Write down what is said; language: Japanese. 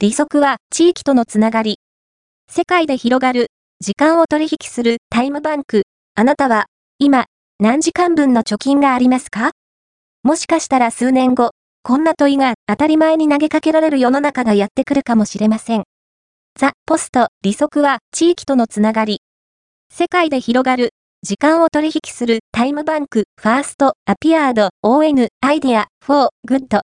利息は地域とのつながり。世界で広がる時間を取引するタイムバンク。あなたは今何時間分の貯金がありますか？もしかしたら数年後、こんな問いが当たり前に投げかけられる世の中がやってくるかもしれません。 The post、利息は地域とのつながり。世界で広がる時間を取引するタイムバンク、 first appeared、ON、アイデア、フォー、グッド。